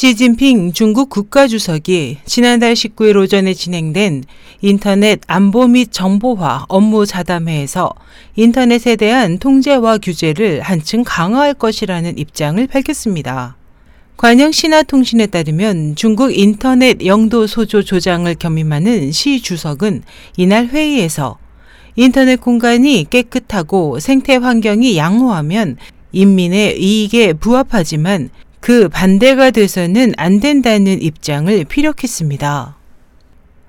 시진핑 중국 국가주석이 지난달 19일 오전에 진행된 인터넷 안보 및 정보화 업무 자담회에서 인터넷에 대한 통제와 규제를 한층 강화할 것이라는 입장을 밝혔습니다. 관영 신화통신에 따르면 중국 인터넷 영도 소조 조장을 겸임하는 시 주석은 이날 회의에서 인터넷 공간이 깨끗하고 생태 환경이 양호하면 인민의 이익에 부합하지만 그 반대가 돼서는 안 된다는 입장을 피력했습니다.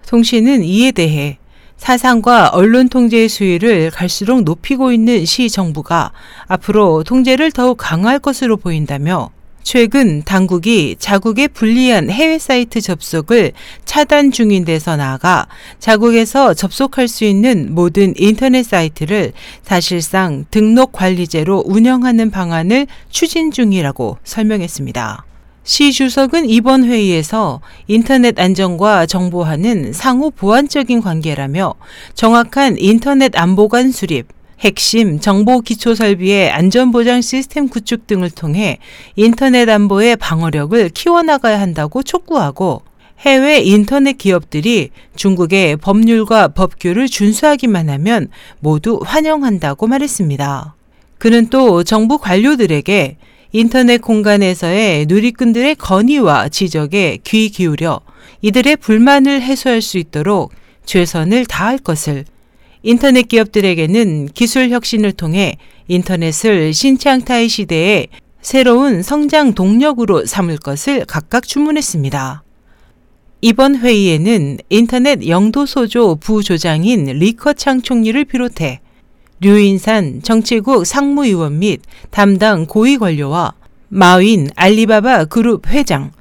통신은 이에 대해 사상과 언론 통제의 수위를 갈수록 높이고 있는 시 정부가 앞으로 통제를 더욱 강화할 것으로 보인다며 최근 당국이 자국에 불리한 해외 사이트 접속을 차단 중인 데서 나아가 자국에서 접속할 수 있는 모든 인터넷 사이트를 사실상 등록 관리제로 운영하는 방안을 추진 중이라고 설명했습니다. 시 주석은 이번 회의에서 인터넷 안전과 정보화는 상호 보완적인 관계라며 정확한 인터넷 안보관 수립, 핵심 정보 기초 설비의 안전보장 시스템 구축 등을 통해 인터넷 안보의 방어력을 키워나가야 한다고 촉구하고 해외 인터넷 기업들이 중국의 법률과 법규를 준수하기만 하면 모두 환영한다고 말했습니다. 그는 또 정부 관료들에게 인터넷 공간에서의 누리꾼들의 건의와 지적에 귀 기울여 이들의 불만을 해소할 수 있도록 최선을 다할 것을 인터넷 기업들에게는 기술 혁신을 통해 인터넷을 신창타의 시대에 새로운 성장 동력으로 삼을 것을 각각 주문했습니다. 이번 회의에는 인터넷 영도소조 부조장인 리커 창 총리를 비롯해 류인산 정치국 상무위원 및 담당 고위 관료와 마윈 알리바바 그룹 회장,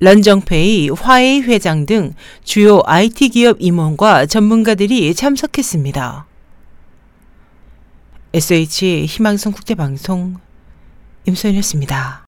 런정페이 화웨이 회장 등 주요 IT 기업 임원과 전문가들이 참석했습니다. SH 희망성 국제방송 임소연이었습니다.